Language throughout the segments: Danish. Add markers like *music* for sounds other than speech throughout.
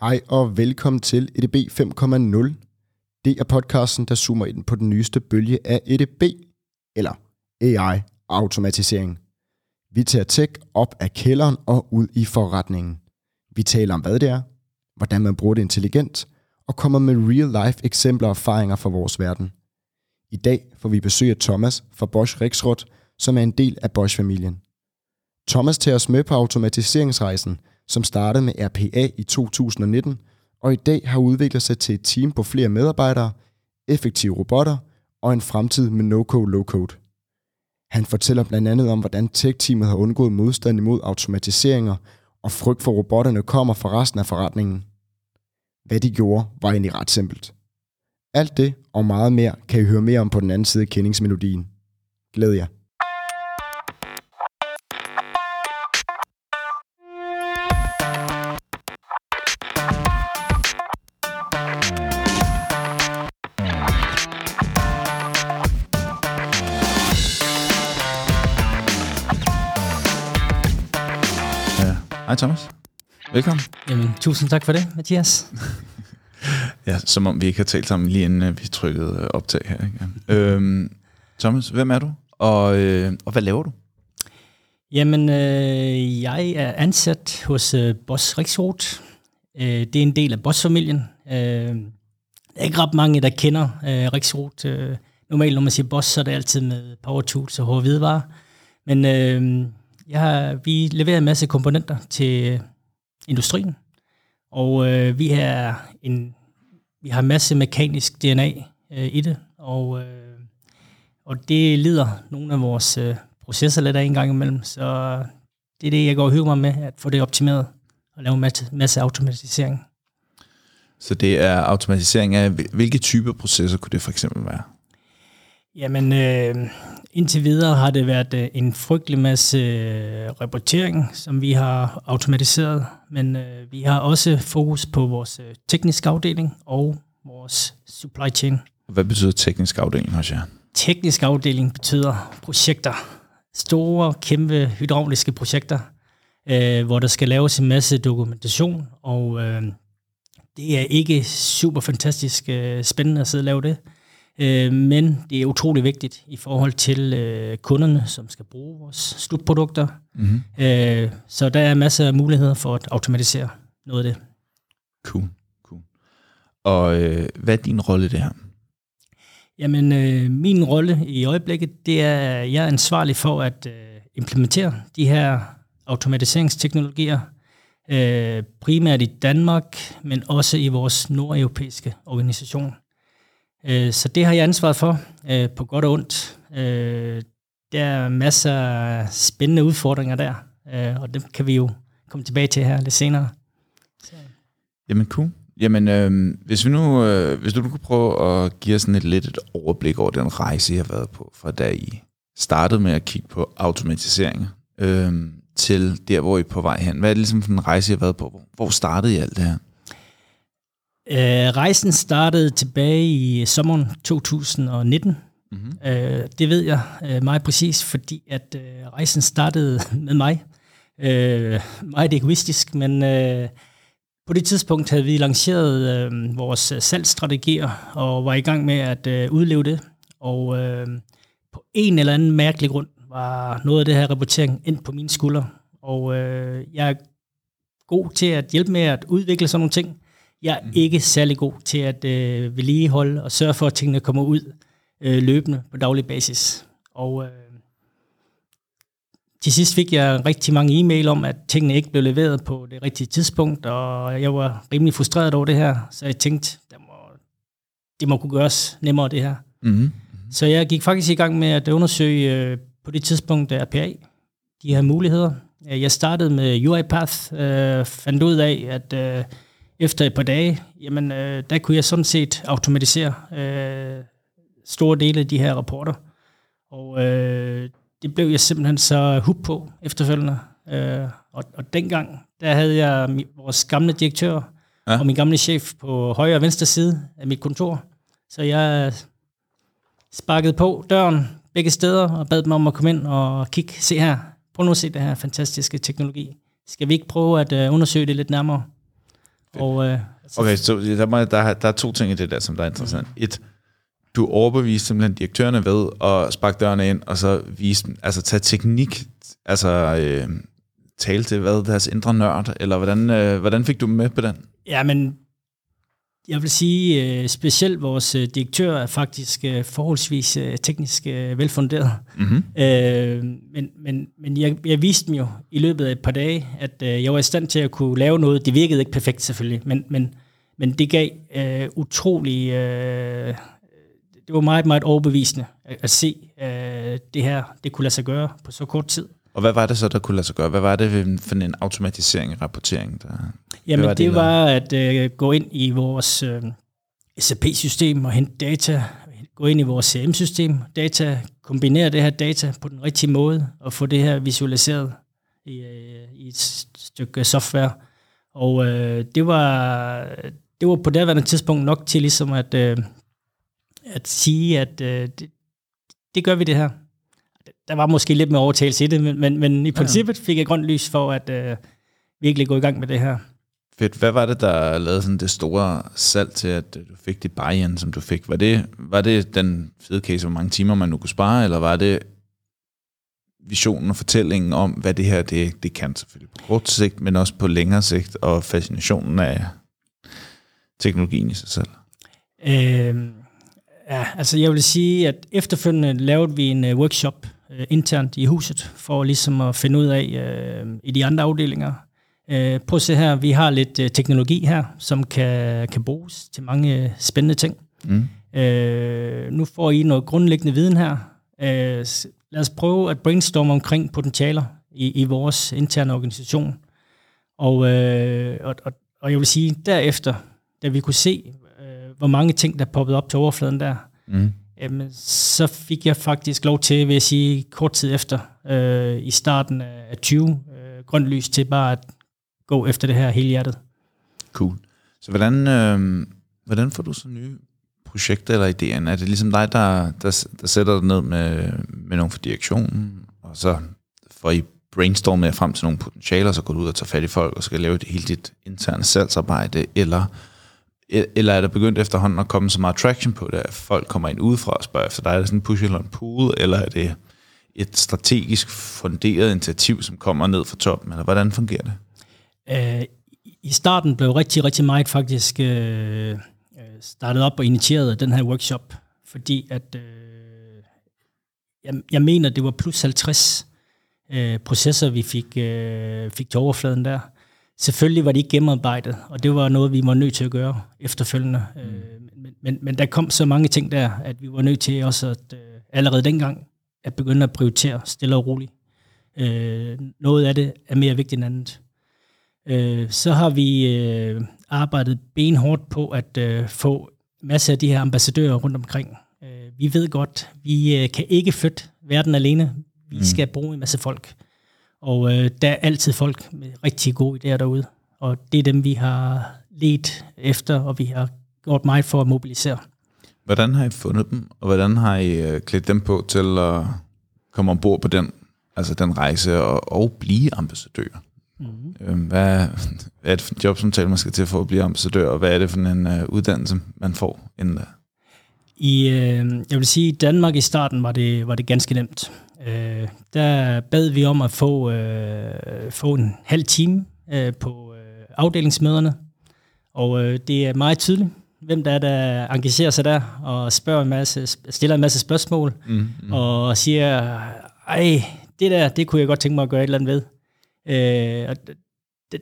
Hej og velkommen til EDB 5.0. Det er podcasten, der zoomer ind på den nyeste bølge af EDB, eller AI-automatisering. Vi tager tech op af kælderen og ud i forretningen. Vi taler om, hvad det er, hvordan man bruger det intelligent, og kommer med real-life eksempler og erfaringer fra vores verden. I dag får vi besøg af Thomas fra Bosch Rexroth, som er en del af Bosch-familien. Thomas tager os med på automatiseringsrejsen, som startede med RPA i 2019, og i dag har udviklet sig til et team på flere medarbejdere, effektive robotter og en fremtid med no-code, low-code. Han fortæller blandt andet om, hvordan tech-teamet har undgået modstand imod automatiseringer, og frygt for robotterne kommer fra resten af forretningen. Hvad de gjorde, var egentlig ret simpelt. Alt det og meget mere kan I høre mere om på den anden side af kendingsmelodien. Glæd jer. Hej Thomas. Velkommen. Jamen, tusind tak for det, Mathias. Ja, som om vi ikke har talt sammen lige inden vi trykkede optag her. Ikke? Øhm, Thomas, hvem er du? Og, øh, og hvad laver du? Jamen, øh, jeg er ansat hos øh, Boss Rixroth. Øh, det er en del af Boss-familien. Øh, der er ikke ret mange, der kender øh, Rixroth. Øh, normalt, når man siger Boss, så er det altid med Power Tools og hårde hvidevarer. Men øh, jeg har, vi leverer en masse komponenter til industrien, og øh, vi har en vi har en masse mekanisk DNA øh, i det, og, øh, og det lider nogle af vores øh, processer lidt af en gang imellem, så det er det, jeg går og hører mig med, at få det optimeret og lave en masse, masse automatisering. Så det er automatisering af, hvilke typer processer kunne det for eksempel være? Jamen, øh, indtil videre har det været øh, en frygtelig masse øh, rapportering, som vi har automatiseret, men øh, vi har også fokus på vores tekniske afdeling og vores supply chain. Hvad betyder teknisk afdeling hos jer? Teknisk afdeling betyder projekter. Store, kæmpe hydrauliske projekter, øh, hvor der skal laves en masse dokumentation, og øh, det er ikke super fantastisk øh, spændende at sidde og lave det. Øh, men det er utrolig vigtigt i forhold til øh, kunderne, som skal bruge vores slutprodukter. Mm-hmm. Øh, så der er masser af muligheder for at automatisere noget af det. Cool. cool. Og øh, hvad er din rolle i det her? Jamen, øh, min rolle i øjeblikket, det er, at jeg er ansvarlig for at øh, implementere de her automatiseringsteknologier, øh, primært i Danmark, men også i vores nordeuropæiske organisation. Øh, så det har jeg ansvaret for, øh, på godt og ondt. Øh, der er masser af spændende udfordringer der, og dem kan vi jo komme tilbage til her lidt senere. Så. Jamen cool. Jamen, øh, hvis vi nu, øh, hvis du nu kunne prøve at give os sådan et lidt et overblik over den rejse, I har været på, fra da I startede med at kigge på automatisering, øh, til der, hvor I er på vej hen. Hvad er det ligesom for en rejse, I har været på? Hvor startede I alt det her? Øh, rejsen startede tilbage i sommeren 2019. Mm-hmm. Øh, det ved jeg øh, meget præcis, fordi at øh, rejsen startede med mig. Øh, meget egoistisk, men øh, på det tidspunkt havde vi lanceret øh, vores salgsstrategier og var i gang med at øh, udleve det. Og øh, på en eller anden mærkelig grund var noget af det her rapportering ind på mine skuldre. Og øh, jeg er god til at hjælpe med at udvikle sådan nogle ting. Jeg er mm. ikke særlig god til at øh, vedligeholde og sørge for, at tingene kommer ud øh, løbende på daglig basis. Og øh, til sidst fik jeg rigtig mange e-mail om, at tingene ikke blev leveret på det rigtige tidspunkt, og jeg var rimelig frustreret over det her, så jeg tænkte, det må, det må kunne gøres nemmere det her. Mm-hmm. Så jeg gik faktisk i gang med at undersøge øh, på det tidspunkt RPA, de her muligheder. Jeg startede med UiPath, øh, fandt ud af, at øh, efter et par dage, jamen, øh, der kunne jeg sådan set automatisere øh, store dele af de her rapporter. Og øh, det blev jeg simpelthen så hook på efterfølgende. Øh, og, og dengang, der havde jeg vores gamle direktør ja. og min gamle chef på højre og venstre side af mit kontor. Så jeg sparkede på døren begge steder og bad dem om at komme ind og kigge. Se her, prøv nu at se det her fantastiske teknologi. Skal vi ikke prøve at uh, undersøge det lidt nærmere? Og, øh, okay, så der, må, der, der er to ting i det der, som der er interessant. Mm. Et, du overbeviste simpelthen direktørerne ved at sparke dørene ind, og så vise altså tage teknik, altså øh, tale til hvad, deres indre nørd, eller hvordan, øh, hvordan fik du dem med på den? Ja, men jeg vil sige, øh, specielt vores øh, direktør er faktisk øh, forholdsvis teknisk velfunderet. Mm-hmm. men men, men jeg, jeg viste dem jo i løbet af et par dage, at jeg var i stand til at kunne lave noget. Det virkede ikke perfekt selvfølgelig, men, men, men det gav uh, utrolig... Uh, det var meget, meget overbevisende at, at se uh, det her, det kunne lade sig gøre på så kort tid. Og hvad var det så, der kunne lade sig gøre? Hvad var det for en automatisering af rapportering? Der, Jamen var det, det var at uh, gå ind i vores uh, SAP-system og hente data, gå ind i vores CM-system, data, kombinere det her data på den rigtige måde og få det her visualiseret i, uh, i et stykke software. Og uh, det var det var på daværende tidspunkt nok til ligesom at, uh, at sige, at uh, det, det gør vi det her der var måske lidt med overtagelse i det, men, men, men i princippet fik jeg grønt lys for at øh, virkelig gå i gang med det her. Fedt. Hvad var det, der lavede sådan det store salg til, at du fik det buy som du fik? Var det, var det den fede case, hvor mange timer man nu kunne spare, eller var det visionen og fortællingen om, hvad det her det, det kan selvfølgelig på kort sigt, men også på længere sigt, og fascinationen af teknologien i sig selv? Øh, ja, altså jeg vil sige, at efterfølgende lavede vi en uh, workshop øh, internt i huset, for ligesom at finde ud af øh, i de andre afdelinger. Øh, prøv at se her, vi har lidt øh, teknologi her, som kan, kan bruges til mange øh, spændende ting. Mm. Øh, nu får I noget grundlæggende viden her. Øh, lad os prøve at brainstorme omkring potentialer i, i vores interne organisation. Og, øh, og, og, og jeg vil sige, derefter, da vi kunne se, øh, hvor mange ting, der poppede op til overfladen der, mm jamen, så fik jeg faktisk lov til, vil jeg sige, kort tid efter, øh, i starten af 20, øh, grønt lys til bare at gå efter det her hele hjertet. Cool. Så hvordan, øh, hvordan får du så nye projekter eller idéer? Er det ligesom dig, der, der, der sætter dig ned med, med nogen for direktionen, og så får I brainstormet frem til nogle potentialer, så går du ud og tager fat i folk, og skal lave det hele dit interne salgsarbejde, eller E-, eller er der begyndt efterhånden at komme så meget traction på det, at folk kommer ind udefra og spørger efter dig? Er det sådan en push eller en pull, eller er det et strategisk funderet initiativ, som kommer ned fra toppen, eller hvordan fungerer det? Øh, I starten blev rigtig, rigtig meget faktisk øh, øh startet op og initieret den her workshop, fordi at øh, jeg, jeg mener, det var plus 50 øh, processer, vi fik, øh, fik til overfladen der. Selvfølgelig var de ikke gennemarbejdet, og det var noget, vi var nødt til at gøre efterfølgende. Mm. Øh, men, men, men der kom så mange ting der, at vi var nødt til også at øh, allerede dengang at begynde at prioritere stille og roligt. Øh, noget af det er mere vigtigt end andet. Øh, så har vi øh, arbejdet benhårdt på at øh, få masser af de her ambassadører rundt omkring. Øh, vi ved godt, vi øh, kan ikke flytte verden alene. Vi mm. skal bruge en masse folk. Og øh, der er altid folk med rigtig gode idéer derude, og det er dem, vi har let efter, og vi har gjort meget for at mobilisere. Hvordan har I fundet dem, og hvordan har I øh, klædt dem på til at komme ombord på den, altså den rejse og, og blive ambassadør? Mm-hmm. Hvad, hvad er det for en job, som taler man skal til for at blive ambassadør, og hvad er det for en uh, uddannelse, man får inden da? I, øh, jeg vil sige, i Danmark i starten var det, var det ganske nemt. Øh, der bad vi om at få, øh, få en halv time øh, på øh, afdelingsmøderne, og øh, det er meget tydeligt, hvem der er, der engagerer sig der, og spørger en masse, stiller en masse spørgsmål, mm, mm. og siger, ej, det der, det kunne jeg godt tænke mig at gøre et eller andet ved. Øh, og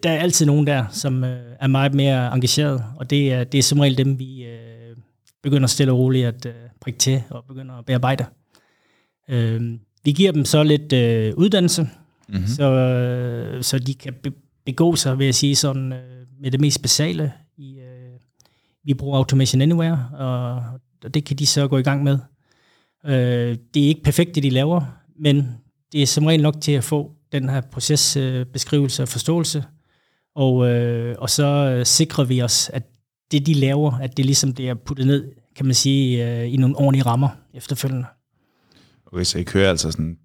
der er altid nogen der, som øh, er meget mere engageret, og det er, det er som regel dem, vi øh, begynder stille og roligt at øh, prikke til og begynder at bearbejde. Øh, vi giver dem så lidt øh, uddannelse, mm-hmm. så, øh, så de kan be- begå sig, vil jeg sige, sådan, øh, med det mest basale. I, øh, vi bruger Automation Anywhere, og, og det kan de så gå i gang med. Øh, det er ikke perfekt, det de laver, men det er som regel nok til at få den her procesbeskrivelse øh, og forståelse, og, øh, og så øh, sikrer vi os, at det, de laver, at det ligesom det er puttet ned, kan man sige, øh, i nogle ordentlige rammer efterfølgende. Okay, så I kører altså sådan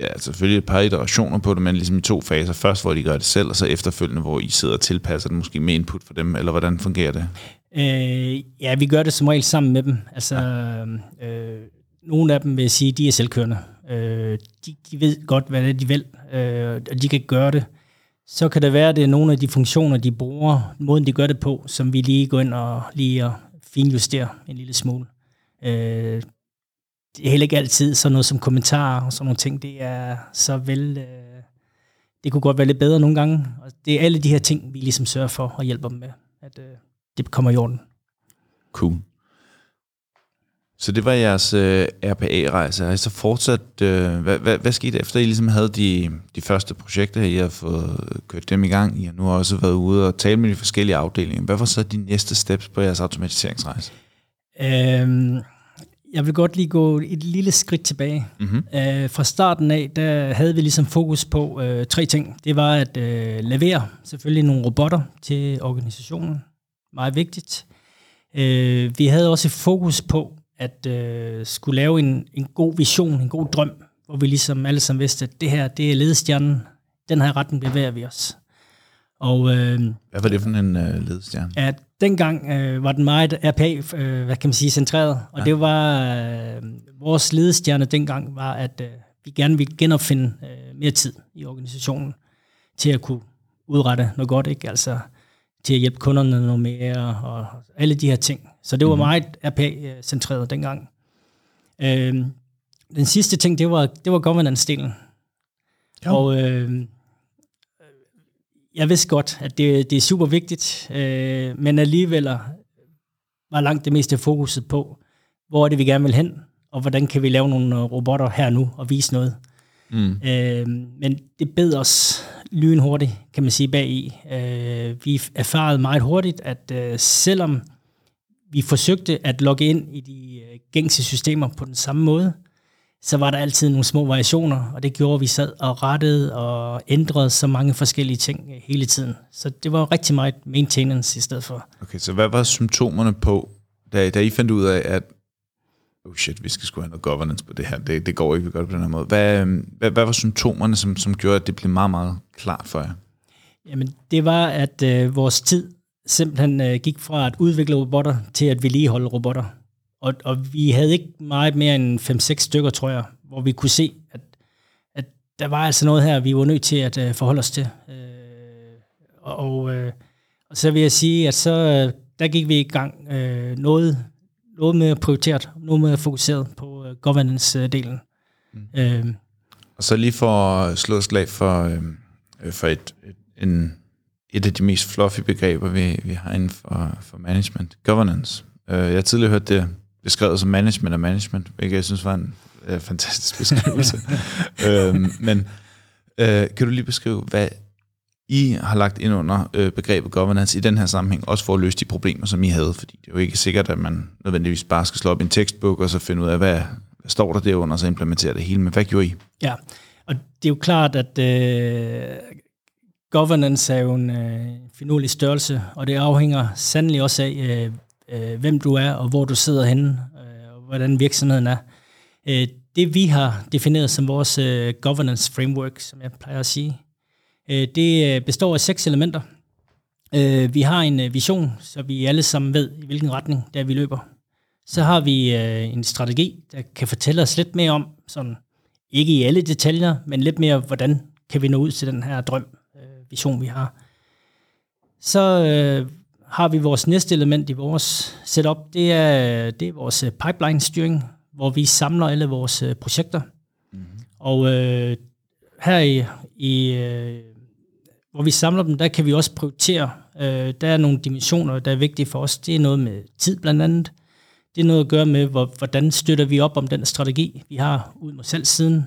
ja, selvfølgelig et par iterationer på det, men ligesom i to faser. Først, hvor de gør det selv, og så efterfølgende, hvor I sidder og tilpasser det måske med input for dem, eller hvordan fungerer det? Øh, ja, vi gør det som regel sammen med dem. Altså, ja. øh, nogle af dem vil sige, de er selvkørende. Øh, de, de ved godt, hvad det er, de vil, øh, og de kan gøre det. Så kan det være, at det er nogle af de funktioner, de bruger, måden de gør det på, som vi lige går ind og lige og finjusterer en lille smule. Øh, det er heller ikke altid sådan noget som kommentarer og sådan nogle ting. Det er så vel... Øh, det kunne godt være lidt bedre nogle gange. Og det er alle de her ting, vi ligesom sørger for og hjælper dem med, at øh, det kommer i orden. Cool. Så det var jeres øh, RPA-rejse. Har I så fortsat, øh, hvad, hvad, hvad skete efter, I ligesom havde de, de første projekter, I har fået kørt dem i gang? I har nu også været ude og tale med de forskellige afdelinger. Hvad var så de næste steps på jeres automatiseringsrejse? Øhm, jeg vil godt lige gå et lille skridt tilbage. Mm-hmm. Øh, fra starten af, der havde vi ligesom fokus på øh, tre ting. Det var at øh, levere selvfølgelig nogle robotter til organisationen. Meget vigtigt. Øh, vi havde også fokus på at øh, skulle lave en, en god vision, en god drøm, hvor vi ligesom alle sammen vidste, at det her, det er ledestjernen. Den her retning bevæger vi os. Og, øh, hvad var det for en øh, ledestjerne? At dengang øh, var den meget RPA, øh, hvad kan man sige, centreret. Og ja. det var, øh, vores ledestjerne dengang var, at øh, vi gerne ville genopfinde øh, mere tid i organisationen til at kunne udrette noget godt, ikke? Altså til at hjælpe kunderne noget mere, og alle de her ting. Så det var mm. meget RPA-centreret dengang. Øh, den sidste ting, det var, det var governance-delen. Og øh, jeg vidste godt, at det, det er super vigtigt, øh, men alligevel var langt det meste fokuset på, hvor er det, vi gerne vil hen, og hvordan kan vi lave nogle robotter her nu og vise noget. Mm. Øh, men det bed os lynhurtigt, kan man sige, bag i. Øh, vi erfarede meget hurtigt, at øh, selvom vi forsøgte at logge ind i de øh, gængse systemer på den samme måde, så var der altid nogle små variationer, og det gjorde, at vi sad og rettede og ændrede så mange forskellige ting øh, hele tiden. Så det var rigtig meget maintenance i stedet for. Okay, så hvad var symptomerne på, da, da I fandt ud af, at oh shit, vi skal sgu have noget governance på det her, det, det går ikke, vi gør det på den her måde. Hvad, øhm, hvad, hvad var symptomerne, som, som gjorde, at det blev meget, meget klart for jer? Jamen, det var, at øh, vores tid simpelthen øh, gik fra at udvikle robotter til at vedligeholde robotter. Og, og vi havde ikke meget mere end 5-6 stykker, tror jeg, hvor vi kunne se, at, at der var altså noget her, vi var nødt til at uh, forholde os til. Uh, og, uh, og så vil jeg sige, at så uh, der gik vi i gang uh, noget, noget mere prioriteret, noget mere fokuseret på uh, governance-delen. Mm. Uh, og så lige for at slå et slag for, uh, for et, et, en, et af de mest fluffy begreber, vi, vi har inden for, for management, governance. Uh, jeg har tidligere hørt det beskrevet som management og management, hvilket jeg synes var en øh, fantastisk beskrivelse. *laughs* øhm, men øh, kan du lige beskrive, hvad I har lagt ind under øh, begrebet governance i den her sammenhæng, også for at løse de problemer, som I havde? Fordi det er jo ikke sikkert, at man nødvendigvis bare skal slå op i en tekstbog og så finde ud af, hvad, står der derunder, og så implementere det hele. Men hvad gjorde I? Ja, og det er jo klart, at øh, governance er jo en øh, finurlig størrelse, og det afhænger sandelig også af, øh, øh, hvem du er, og hvor du sidder henne, øh, og hvordan virksomheden er. Øh, det vi har defineret som vores øh, governance framework, som jeg plejer at sige, øh, det øh, består af seks elementer. Øh, vi har en øh, vision, så vi alle sammen ved, i hvilken retning der vi løber. Så har vi øh, en strategi, der kan fortælle os lidt mere om, sådan, ikke i alle detaljer, men lidt mere, hvordan kan vi nå ud til den her drøm, øh, vision, vi har. Så øh, har vi vores næste element i vores setup. Det er, det er vores øh, pipeline-styring, hvor vi samler alle vores øh, projekter. Mm-hmm. Og øh, her i, i øh, hvor vi samler dem, der kan vi også prioritere. Øh, der er nogle dimensioner, der er vigtige for os. Det er noget med tid blandt andet. Det er noget at gøre med, hvor, hvordan støtter vi op om den strategi, vi har ud mod salgssiden.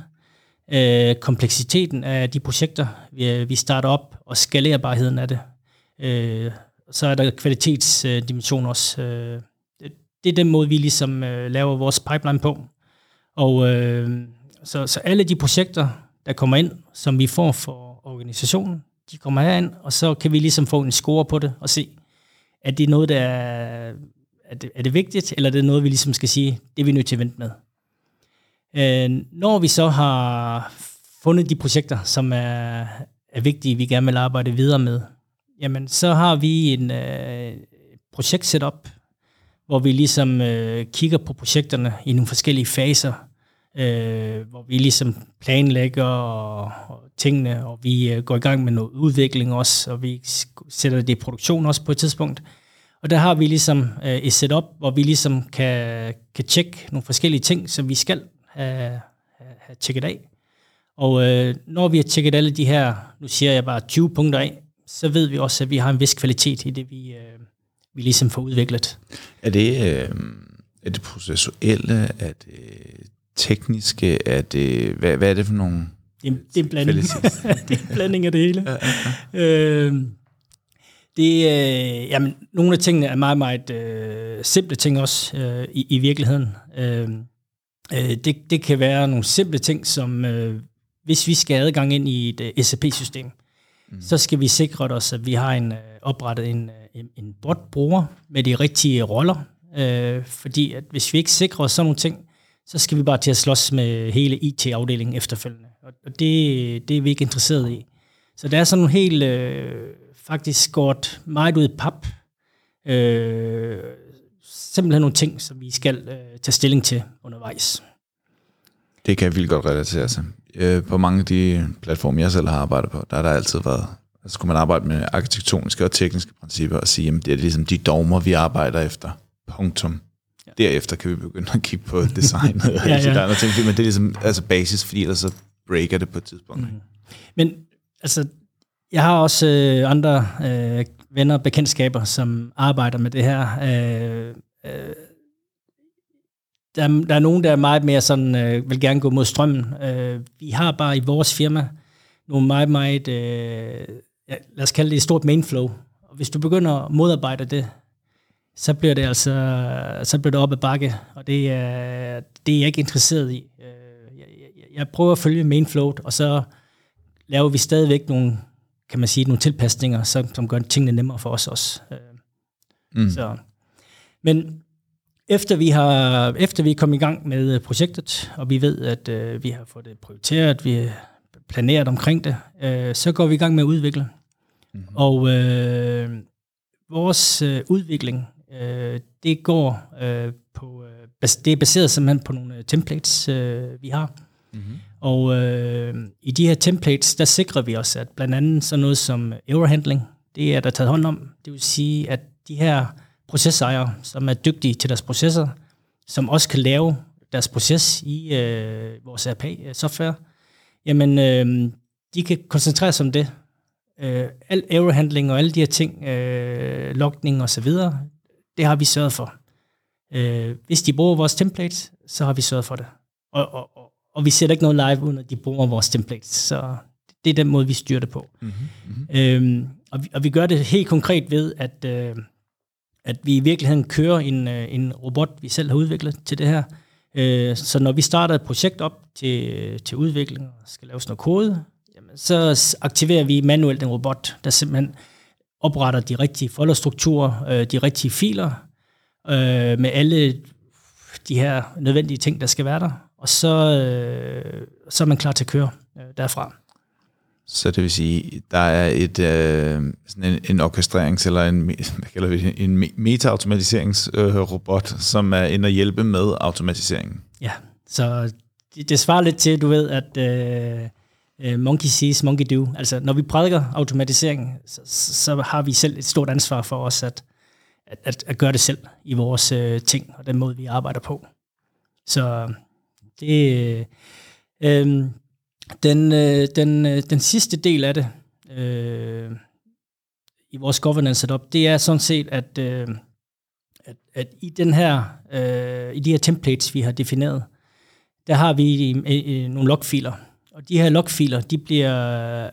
Øh, kompleksiteten af de projekter, vi, vi starter op, og skalerbarheden af det. Øh, så er der kvalitetsdimension også. Øh, det er den måde, vi ligesom øh, laver vores pipeline på. Og øh, så, så alle de projekter, der kommer ind, som vi får for organisationen, de kommer herind, og så kan vi ligesom få en score på det og se, er det noget, der er, er, det, er det vigtigt, eller er det noget, vi ligesom skal sige, det er vi nødt til at vente med. Øh, når vi så har fundet de projekter, som er, er vigtige, vi gerne vil arbejde videre med, jamen så har vi en øh, projekt setup, hvor vi ligesom øh, kigger på projekterne i nogle forskellige faser, øh, hvor vi ligesom planlægger og, og tingene, og vi øh, går i gang med noget udvikling også, og vi sætter det i produktion også på et tidspunkt. Og der har vi ligesom øh, et setup, hvor vi ligesom kan, kan tjekke nogle forskellige ting, som vi skal have, have tjekket af. Og øh, når vi har tjekket alle de her, nu siger jeg bare 20 punkter af, så ved vi også, at vi har en vis kvalitet i det, vi, øh, vi ligesom får udviklet. Er det, øh, er det processuelle? Er det tekniske? Er det, hvad, hvad er det for nogle det, det er en blanding. *laughs* det er en blanding af det hele. Ja, ja. Øh, det, øh, jamen, nogle af tingene er meget, meget øh, simple ting også øh, i, i virkeligheden. Øh, øh, det, det kan være nogle simple ting, som øh, hvis vi skal adgang ind i et øh, SAP-system, mm. så skal vi sikre os, at vi har en øh, oprettet en, øh, en, bot-bruger med de rigtige roller. Øh, fordi at hvis vi ikke sikrer os sådan nogle ting, så skal vi bare til at slås med hele IT-afdelingen efterfølgende. Og det, det er vi ikke interesseret i. Så der er sådan nogle helt, øh, faktisk skåret meget ud i pap. Øh, simpelthen nogle ting, som vi skal øh, tage stilling til undervejs. Det kan jeg vildt godt relatere til. Øh, på mange af de platforme, jeg selv har arbejdet på, der har der altid været, altså skulle man arbejde med arkitektoniske og tekniske principper og sige, at det er ligesom de dogmer, vi arbejder efter. Punktum. Ja. Derefter kan vi begynde at kigge på design *laughs* og ja, ja. andre ting, men det er ligesom altså basis, fordi ellers så breaker det på et tidspunkt. Mm. Men altså, jeg har også øh, andre øh, venner og bekendtskaber, som arbejder med det her. Øh, øh, der, der er nogen, der er meget mere sådan, øh, vil gerne gå mod strømmen. Øh, vi har bare i vores firma nogle meget, meget, øh, ja, lad os kalde det et stort mainflow. Og hvis du begynder at modarbejde det, så bliver det altså, så bliver det op ad bakke, og det er, det er jeg ikke interesseret i. Øh, jeg, jeg, jeg prøver at følge mainflowet, og så laver vi stadigvæk nogle, kan man sige, nogle tilpasninger, som, som gør tingene nemmere for os også. Øh, mm. Så, men efter vi har efter vi er kommet i gang med projektet, og vi ved, at øh, vi har fået det prioriteret, vi har planeret omkring det, øh, så går vi i gang med at udvikle. Mm-hmm. Og øh, vores øh, udvikling, øh, det går øh, på, øh, det er baseret simpelthen på nogle templates, øh, vi har. Mm-hmm. Og øh, i de her templates, der sikrer vi os, at blandt andet sådan noget som error handling, det er der taget hånd om. Det vil sige, at de her processejere, som er dygtige til deres processer, som også kan lave deres proces i øh, vores RP-software, jamen øh, de kan koncentrere sig om det. Øh, al error handling og alle de her ting, øh, logning og så videre, det har vi sørget for. Øh, hvis de bruger vores templates, så har vi sørget for det. Og, og, og, og vi sætter ikke noget live, uden at de bruger vores templates. Så det er den måde, vi styrer det på. Mm-hmm. Øh, og, vi, og vi gør det helt konkret ved, at øh, at vi i virkeligheden kører en, øh, en robot, vi selv har udviklet til det her. Øh, så når vi starter et projekt op til, øh, til udvikling og skal lave sådan noget kode, jamen, så aktiverer vi manuelt en robot, der simpelthen opretter de rigtige folderstrukturer, de rigtige filer, med alle de her nødvendige ting, der skal være der. Og så, så er man klar til at køre derfra. Så det vil sige, der er et, øh, sådan en, en orkestrerings- eller en, hvad kalder vi det, en meta-automatiseringsrobot, øh, som er inde og hjælpe med automatiseringen. Ja, så det, det svarer lidt til, du ved, at øh, øh, monkey sees, monkey do. Altså, når vi prædiker automatisering, så, så har vi selv et stort ansvar for os at, at, at, at gøre det selv i vores øh, ting, og den måde, vi arbejder på. Så øh, det... Øh, øhm, den, øh, den, øh, den sidste del af det, øh, i vores governance setup, det er sådan set, at, øh, at, at i den her, øh, i de her templates, vi har defineret, der har vi øh, øh nogle logfiler. Og de her logfiler, de bliver,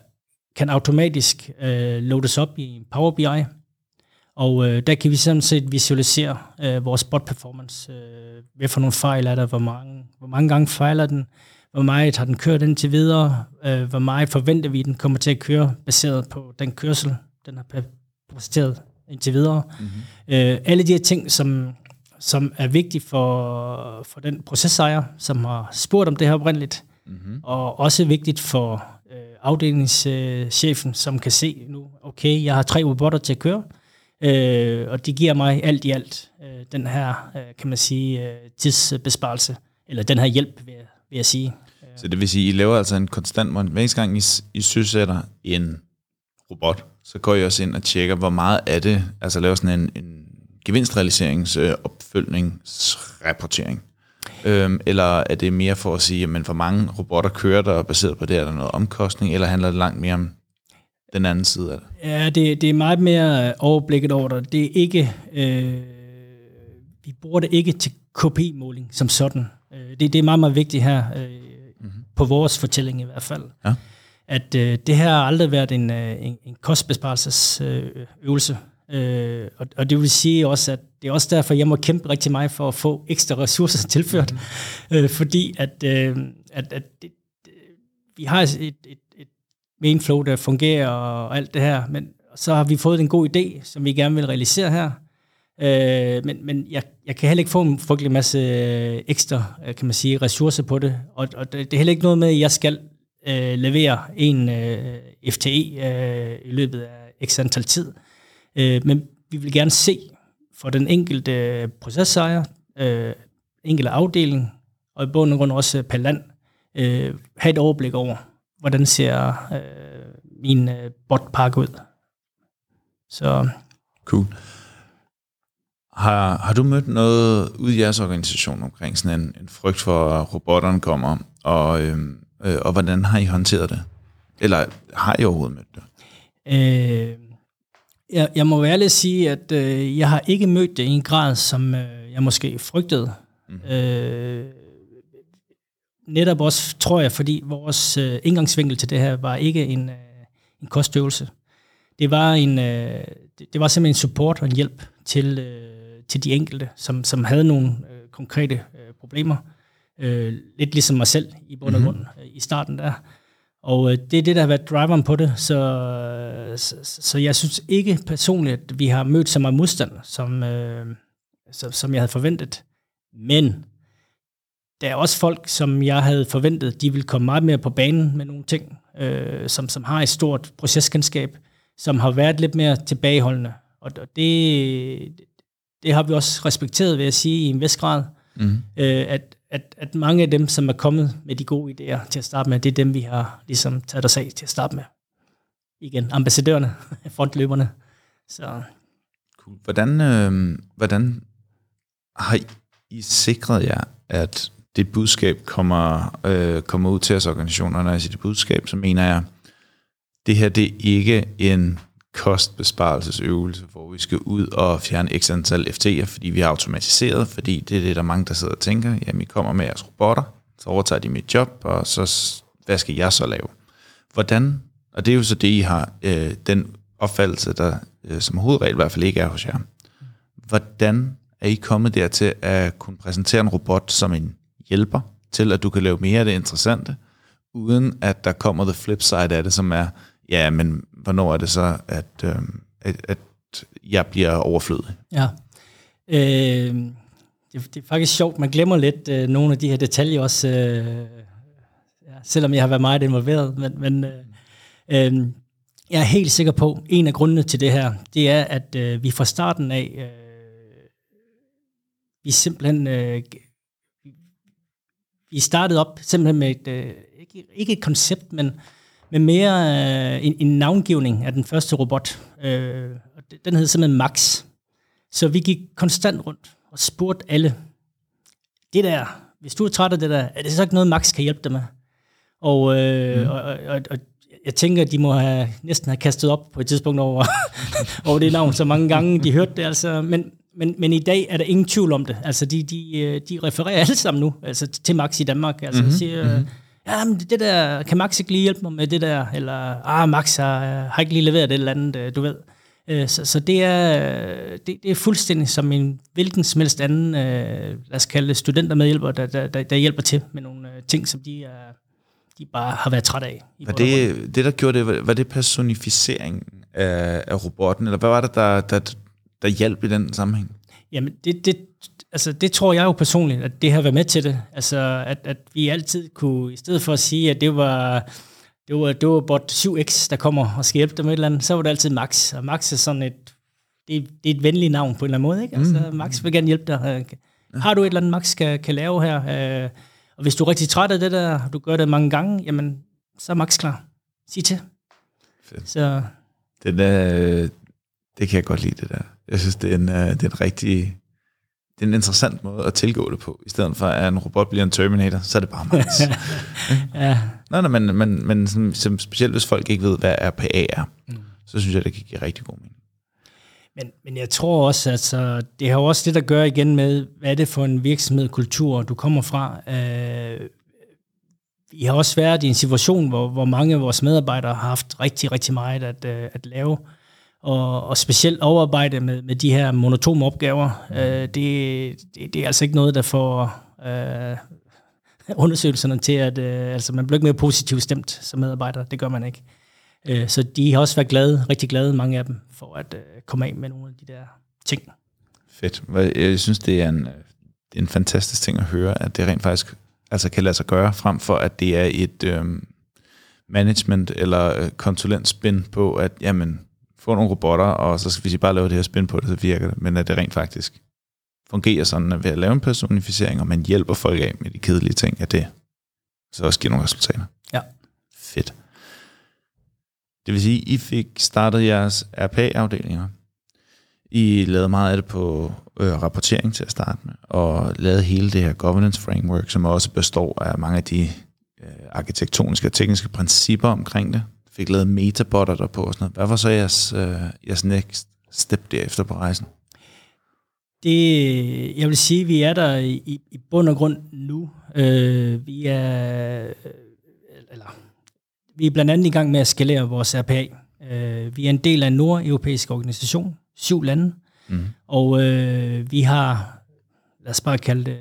kan automatisk øh, loades op i Power BI. Og øh, der kan vi sådan set visualisere øh, vores bot performance. Øh, hvad for nogle fejl er der, hvor mange, hvor mange gange fejler den, hvor meget har den kørt indtil videre, øh, hvor meget forventer vi, den kommer til at køre, baseret på den kørsel, den har præsteret indtil videre. Mm-hmm. Øh, alle de her ting, som, som er vigtige for, for den processejer, som har spurgt om det her oprindeligt, mm-hmm. og også vigtigt for øh, afdelingschefen, som kan se nu, okay, jeg har tre robotter til at køre, øh, og det giver mig alt i alt øh, den her, øh, kan man sige, øh, tidsbesparelse, eller den her hjælp, jeg, vil jeg sige. Så det vil sige, I laver altså en konstant måned. Hver gang I, I søsætter en robot, så går I også ind og tjekker, hvor meget af det, altså laver sådan en, en gevinstrealiseringsopfølgningsrapportering. Øhm, eller er det mere for at sige, at for mange robotter kører der, og baseret på det er der noget omkostning, eller handler det langt mere om den anden side af det? Ja, det, det er meget mere overblikket over det. Det er ikke, øh, vi bruger det ikke til KPI-måling som sådan. Øh, det, det er meget, meget vigtigt her, øh, mm-hmm. på vores fortælling i hvert fald. Ja. At øh, det her har aldrig været en, øh, en, en kostbesparelsesøvelse. Øh, og, og det vil sige også, at det er også derfor, jeg må kæmpe rigtig meget for at få ekstra ressourcer *laughs* tilført. Mm. Øh, fordi at, øh, at, at det, vi har et, et, et mainflow, der fungerer og alt det her, men så har vi fået en god idé, som vi gerne vil realisere her. Øh, men men jeg, jeg kan heller ikke få en frygtelig masse øh, ekstra, øh, kan man sige, ressourcer på det. Og, og det, det er heller ikke noget med, at jeg skal øh, levere en øh, FTE øh, i løbet af x antal tid. Øh, men vi vil gerne se for den enkelte øh, processejer, øh, enkelte afdeling, og i bund og grund også per land, øh, have et overblik over, hvordan ser øh, min øh, botpark ud. Så. Cool. Har, har du mødt noget ud i jeres organisation omkring sådan en, en frygt for, at robotterne kommer, og, øh, øh, og hvordan har I håndteret det? Eller har I overhovedet mødt det? Øh, jeg, jeg må ærligt sige, at øh, jeg har ikke mødt det i en grad, som øh, jeg måske frygtede. Mm. Øh, netop også, tror jeg, fordi vores øh, indgangsvinkel til det her var ikke en, øh, en kostøvelse. Det var, en, øh, det, det var simpelthen en support og en hjælp til, øh, til de enkelte, som, som havde nogle øh, konkrete øh, problemer. Øh, lidt ligesom mig selv i bund og mhm. grund mm-hmm. i starten der. Og øh, det er det, der har været driveren på det. Så, så, så jeg synes ikke personligt, at vi har mødt så meget modstand, som, øh, som, som jeg havde forventet. Men der er også folk, som jeg havde forventet, de vil komme meget mere på banen med nogle ting, øh, som, som har et stort proceskendskab, som har været lidt mere tilbageholdende. Og det, det har vi også respekteret, vil jeg sige, i en vis grad. Mm. Øh, at, at, at mange af dem, som er kommet med de gode idéer til at starte med, det er dem, vi har ligesom taget os af til at starte med. Igen, ambassadørerne, *laughs* frontløberne. Så. Cool. Hvordan, øh, hvordan har I sikret jer, at det budskab kommer, øh, kommer ud til os organisationer, når jeg siger budskab, så mener jeg, det her det er ikke en kostbesparelsesøvelse, hvor vi skal ud og fjerne x antal FT'er, fordi vi har automatiseret, fordi det er det, der er mange, der sidder og tænker, jamen I kommer med jeres robotter, så overtager de mit job, og så hvad skal jeg så lave? Hvordan, og det er jo så det, I har, øh, den opfattelse, der øh, som hovedregel i hvert fald ikke er hos jer. Hvordan er I kommet dertil at kunne præsentere en robot som en hjælper til, at du kan lave mere af det interessante, uden at der kommer the flip side af det, som er, ja, men hvornår er det så, at, øh, at, at jeg bliver overflødig? Ja. Øh, det, det er faktisk sjovt, man glemmer lidt øh, nogle af de her detaljer også, øh, ja, selvom jeg har været meget involveret, men, men øh, øh, jeg er helt sikker på, at en af grundene til det her, det er, at øh, vi fra starten af, øh, vi simpelthen øh, vi startede op simpelthen med et, øh, ikke, ikke et koncept, men, men mere øh, en, en navngivning af den første robot. Øh, og den hed simpelthen Max. Så vi gik konstant rundt og spurgte alle, det der, hvis du er træt af det der, er det så ikke noget, Max kan hjælpe dig med? Og, øh, mm. og, og, og jeg tænker, at de må have, næsten have kastet op på et tidspunkt over, *laughs* over det navn så mange gange, de hørte det. Altså. Men, men, men i dag er der ingen tvivl om det. Altså, de, de, øh, de refererer alle sammen nu altså, til Max i Danmark. Altså, mm-hmm. siger, mm-hmm. Ja, men det der, kan Max ikke lige hjælpe mig med det der? Eller, ah, Max har, har ikke lige leveret det eller andet, øh, du ved. Øh, så, så det, er, det, det er fuldstændig som en hvilken som helst anden, lad os kalde det studentermedhjælper, der, der, der, der hjælper til med nogle ting, som de, er, de bare har været trætte af. Var det, det, der gjorde det, var, var det personificering af, af robotten, eller hvad var det, der, der, der hjalp i den sammenhæng? Jamen, det, det, altså, det tror jeg jo personligt, at det har været med til det. Altså, at, at vi altid kunne, i stedet for at sige, at det var, det var, det var bot 7x, der kommer og skal hjælpe dem med et eller andet, så var det altid Max. Og Max er sådan et, det, det er et venligt navn på en eller anden måde. Ikke? Altså, mm. Max vil gerne hjælpe dig. Har du et eller andet, Max kan, kan lave her? Øh, og hvis du er rigtig træt af det der, og du gør det mange gange, jamen, så er Max klar. Sig til. Fedt. Så Det, der, det kan jeg godt lide, det der. Jeg synes, det er en, øh, det er en rigtig... Det er en interessant måde at tilgå det på. I stedet for, at en robot bliver en Terminator, så er det bare Max. *laughs* ja, Nej, nej, men, men, men sådan, som, specielt hvis folk ikke ved, hvad RPA er, mm. så synes jeg, det kan give rigtig god mening. Men, men jeg tror også, altså, det har også det, der gør igen med, hvad er det for en virksomhed, kultur, du kommer fra. Øh, vi har også været i en situation, hvor, hvor mange af vores medarbejdere har haft rigtig, rigtig meget at, øh, at lave. Og, og specielt overarbejde med, med de her monotone opgaver, øh, det, det, det er altså ikke noget, der får øh, *laughs* undersøgelserne til, at øh, altså, man bliver ikke mere positivt stemt som medarbejder. Det gør man ikke. Øh, så de har også været glade, rigtig glade, mange af dem, for at øh, komme af med nogle af de der ting. Fedt. Jeg synes, det er en, øh, en fantastisk ting at høre, at det rent faktisk altså kan lade sig gøre, frem for at det er et øhm, management eller øh, konsulentspin på, at jamen, få nogle robotter, og så hvis I bare laver det her spin på det, så virker det. Men at det rent faktisk fungerer sådan, at ved at lave en personificering, og man hjælper folk af med de kedelige ting, at det så også giver nogle resultater. Ja. Fedt. Det vil sige, I fik startet jeres RPA-afdelinger. I lavede meget af det på øh, rapportering til at starte med, og lavede hele det her governance framework, som også består af mange af de øh, arkitektoniske og tekniske principper omkring det. Fik lavet metabotter der på og sådan noget. Hvad var så jeres, øh, jeres next step derefter på rejsen? Det, jeg vil sige, at vi er der i, i bund og grund nu. Øh, vi er øh, eller vi er blandt andet i gang med at skalere vores RPA. Øh, vi er en del af en nordeuropæisk organisation, syv lande, Mm. og øh, vi har, lad os bare kalde det,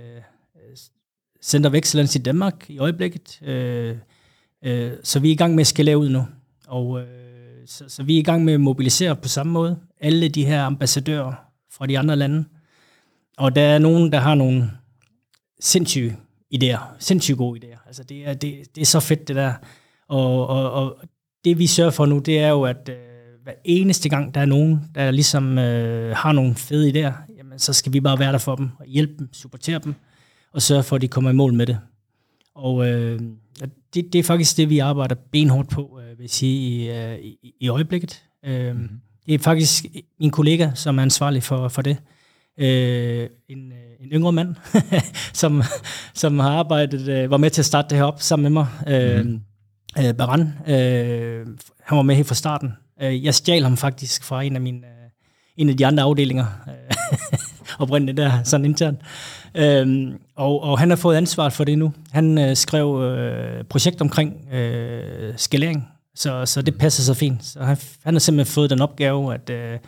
Center of Excellence i Danmark i øjeblikket. Øh, øh, så vi er i gang med at skalere ud nu. Og øh, så, så vi er i gang med at mobilisere på samme måde alle de her ambassadører fra de andre lande. Og der er nogen, der har nogle sindssyge idéer, sindssygt gode idéer. Altså det er, det, det er så fedt det der. Og, og, og det vi sørger for nu, det er jo, at øh, hver eneste gang, der er nogen, der ligesom øh, har nogle fede idéer, jamen, så skal vi bare være der for dem, og hjælpe dem, supportere dem, og sørge for, at de kommer i mål med det. Og øh, det, det er faktisk det, vi arbejder benhårdt på, vil sige, i, øh, i, i øjeblikket. Øh, mm-hmm. Det er faktisk min kollega, som er ansvarlig for, for det. Øh, en, øh, en yngre mand, *laughs* som, som har arbejdet, øh, var med til at starte det her op sammen med mig. Øh, mm-hmm. øh, Baran, øh, han var med helt fra starten. Øh, jeg stjal ham faktisk fra en af mine en af de andre afdelinger, *laughs* oprindeligt der, sådan internt. Øhm, og, og han har fået ansvar for det nu. Han øh, skrev øh, projekt omkring øh, skalering, så, så det passer så fint. Så han, han har simpelthen fået den opgave, at øh,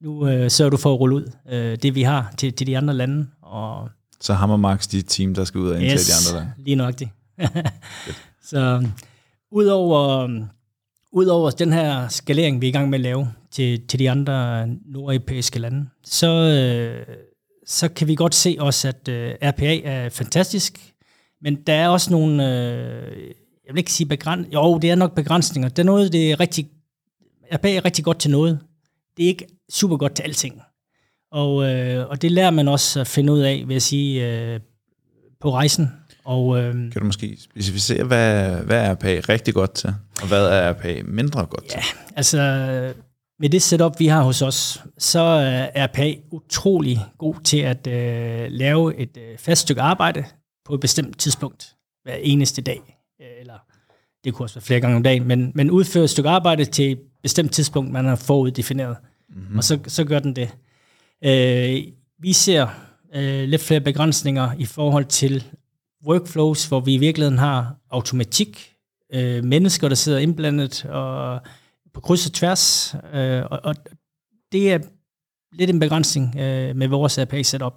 nu øh, sørger du for at rulle ud øh, det, vi har til, til de andre lande. Og, Så ham og Max, de team, der skal ud og indtage de andre lande. lige nøjagtigt. *laughs* så udover, udover den her skalering, vi er i gang med at lave til, til de andre nordeuropæiske lande, så, øh, så kan vi godt se også, at øh, RPA er fantastisk, men der er også nogle, øh, jeg vil ikke sige begrænsninger, jo, det er nok begrænsninger. Det er noget, det er rigtig, RPA er rigtig godt til noget. Det er ikke super godt til alting. Og, øh, og det lærer man også at finde ud af, vil jeg sige, øh, på rejsen. Og, øh, Kan du måske specificere, hvad, hvad er RPA rigtig godt til, og hvad er RPA mindre godt til? Ja, altså med det setup, vi har hos os, så er RPA utrolig god til at øh, lave et øh, fast stykke arbejde på et bestemt tidspunkt hver eneste dag. Øh, Eller det kunne også være flere gange om dagen, men, men udføre et stykke arbejde til et bestemt tidspunkt, man har foruddefineret. Mm-hmm. Og så, så gør den det. Øh, vi ser øh, lidt flere begrænsninger i forhold til workflows, hvor vi i virkeligheden har automatik, øh, mennesker, der sidder indblandet og på kryds og tværs, øh, og, og det er lidt en begrænsning øh, med vores RPA-setup.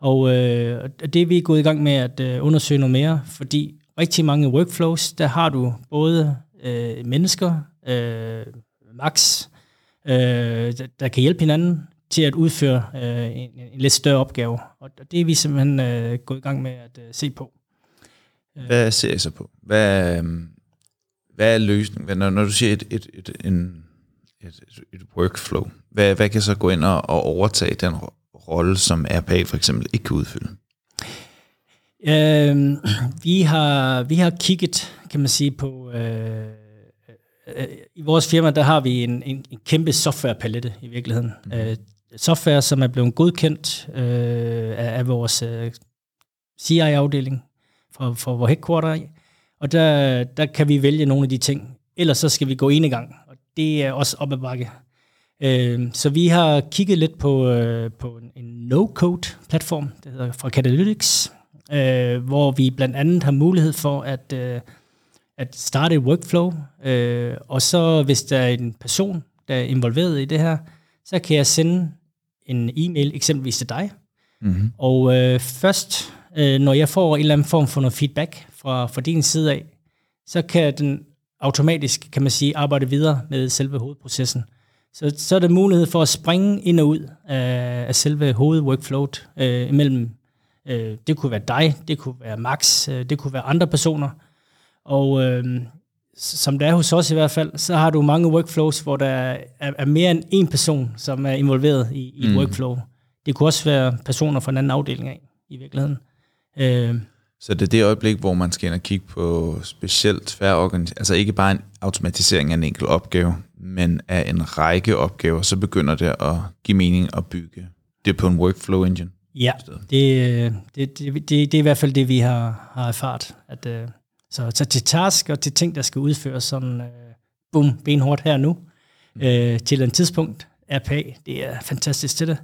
Og øh, det er vi gået i gang med at øh, undersøge noget mere, fordi rigtig mange workflows, der har du både øh, mennesker, øh, max, øh, der, der kan hjælpe hinanden. til at udføre øh, en, en lidt større opgave. Og det er vi simpelthen øh, gået i gang med at øh, se på. Øh. Hvad ser I så på? Hvad, øhm, hvad er løsningen? Når, når du siger et, et, et, en, et, et workflow, hvad, hvad kan så gå ind og, og overtage den rolle, som RPA for eksempel ikke kan udfylde? Øh, vi, har, vi har kigget, kan man sige, på... Øh, øh, I vores firma, der har vi en, en, en kæmpe softwarepalette i virkeligheden. Mm. Øh, software, som er blevet godkendt øh, af, af vores øh, CI-afdeling for, for vores headquarter. Og der, der kan vi vælge nogle af de ting. Ellers så skal vi gå i gang, og det er også op ad bakke. Øh, så vi har kigget lidt på, øh, på en no-code-platform, der hedder fra Catalytics, øh, hvor vi blandt andet har mulighed for at, øh, at starte et workflow, øh, og så hvis der er en person, der er involveret i det her, så kan jeg sende en e-mail eksempelvis til dig, mm-hmm. og øh, først, øh, når jeg får en eller anden form for noget feedback fra, fra din side af, så kan den automatisk, kan man sige, arbejde videre med selve hovedprocessen. Så, så er der mulighed for at springe ind og ud af, af selve hovedworkflowet øh, imellem Øh, det kunne være dig, det kunne være Max, øh, det kunne være andre personer. Og øh, som det er hos os i hvert fald, så har du mange workflows, hvor der er, er mere end en person, som er involveret i, i mm. workflow. Det kunne også være personer fra en anden afdeling af, i virkeligheden. Øh, så det er det øjeblik, hvor man skal ind og kigge på specielt tværorganisering, altså ikke bare en automatisering af en enkelt opgave, men af en række opgaver, så begynder det at give mening at bygge det på en workflow engine. Ja, det, det, det, det, det er i hvert fald det, vi har, har erfaret. At, uh, så, så til task og til ting, der skal udføres sådan, uh, bum, benhårdt her nu, mm. uh, til en tidspunkt, RPA, det er fantastisk til det.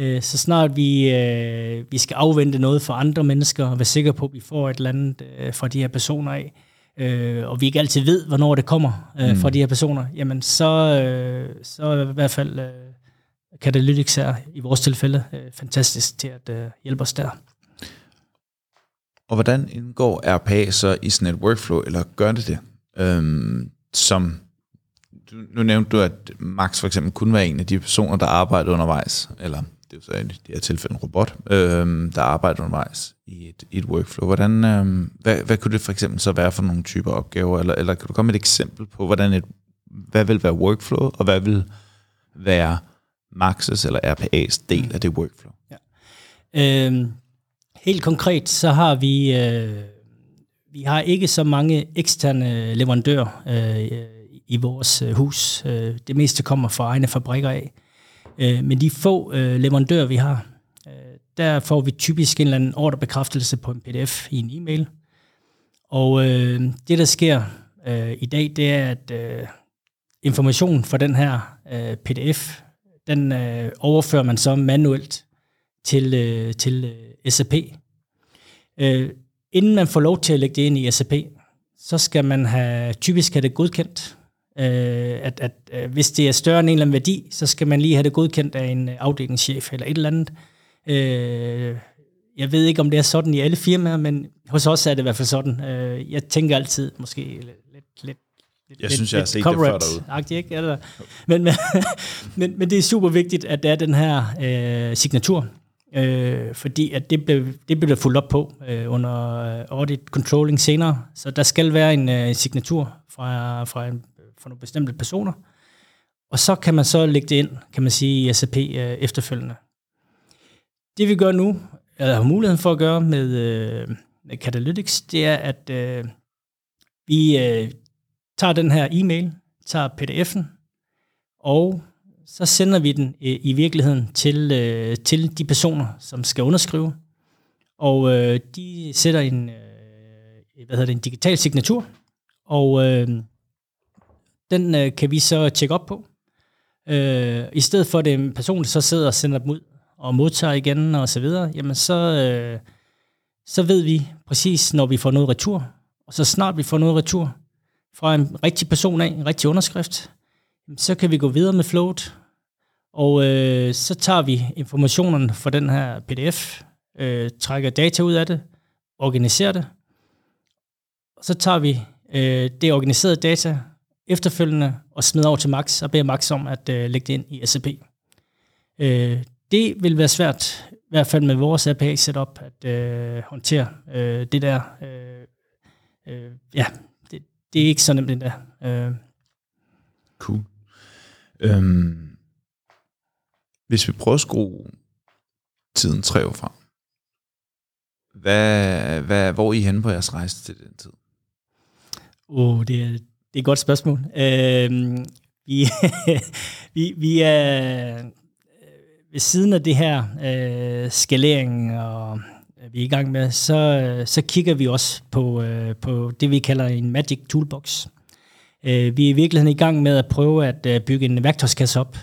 Uh, så snart vi, uh, vi skal afvente noget for andre mennesker, og være sikre på, at vi får et eller andet uh, fra de her personer af, uh, og vi ikke altid ved, hvornår det kommer uh, mm. fra de her personer, jamen så, uh, så i hvert fald... Uh, Catalytics er i vores tilfælde øh, fantastisk til at øh, hjælpe os der. Og hvordan indgår RPA så i sådan et workflow, eller gør det det? Øhm, som, du, nu nævnte du, at Max for eksempel kunne være en af de personer, der arbejder undervejs, eller det er jo så i det her tilfælde en robot, øhm, der arbejder undervejs i et, i et workflow. Hvordan, øhm, hvad, hvad kunne det for eksempel så være for nogle typer opgaver, eller, eller kan du komme med et eksempel på, hvordan et, hvad vil være workflow, og hvad vil være Max's eller RPA's del af det workflow? Ja. Øhm, helt konkret, så har vi, øh, vi har ikke så mange eksterne leverandører øh, i vores øh, hus. Øh, det meste kommer fra egne fabrikker af. Øh, men de få øh, leverandører, vi har, øh, der får vi typisk en eller anden ordrebekræftelse på en pdf i en e-mail. Og øh, det, der sker øh, i dag, det er, at øh, information fra den her øh, pdf den øh, overfører man så manuelt til, øh, til øh, SAP. Øh, inden man får lov til at lægge det ind i SAP, så skal man have, typisk have det godkendt. Øh, at, at øh, hvis det er større end en eller anden værdi, så skal man lige have det godkendt af en øh, afdelingschef eller et eller andet. Øh, jeg ved ikke, om det er sådan i alle firmaer, men hos os er det i hvert fald sådan. Øh, jeg tænker altid måske lidt, lidt jeg lidt, synes, jeg har set det før derude. Ikke? Eller, men, men, *laughs* men, men det er super vigtigt, at der er den her øh, signatur, øh, fordi at det blev, det blev fuldt op på øh, under øh, audit controlling senere, så der skal være en øh, signatur fra, fra, en, fra nogle bestemte personer, og så kan man så lægge det ind, kan man sige, i SAP øh, efterfølgende. Det vi gør nu, eller har muligheden for at gøre med, øh, med Catalytics, det er, at øh, vi øh, tager den her e-mail, tager pdf'en, og så sender vi den øh, i virkeligheden til, øh, til de personer, som skal underskrive. Og øh, de sætter en, øh, hvad hedder det, en digital signatur, og øh, den øh, kan vi så tjekke op på. Øh, I stedet for at det en person, der så sidder og sender dem ud og modtager igen og så videre, jamen så, øh, så ved vi præcis, når vi får noget retur. Og så snart vi får noget retur, fra en rigtig person af, en rigtig underskrift, så kan vi gå videre med float, og øh, så tager vi informationerne fra den her pdf, øh, trækker data ud af det, organiserer det, og så tager vi øh, det organiserede data efterfølgende og smider over til Max og beder Max om at øh, lægge det ind i SAP. Øh, det vil være svært, i hvert fald med vores API-setup, at øh, håndtere øh, det der. Øh, øh, ja, det, er ikke så nemt endda. Øh. Cool. Øhm, hvis vi prøver at skrue tiden tre år frem, hvad, hvad, hvor er I henne på jeres rejse til den tid? Oh, det, er, det er et godt spørgsmål. Øh, vi, *laughs* vi, vi er øh, ved siden af det her øh, skalering, og vi er i gang med, så, så kigger vi også på, øh, på det, vi kalder en Magic Toolbox. Øh, vi er i virkeligheden i gang med at prøve at øh, bygge en værktøjskasse op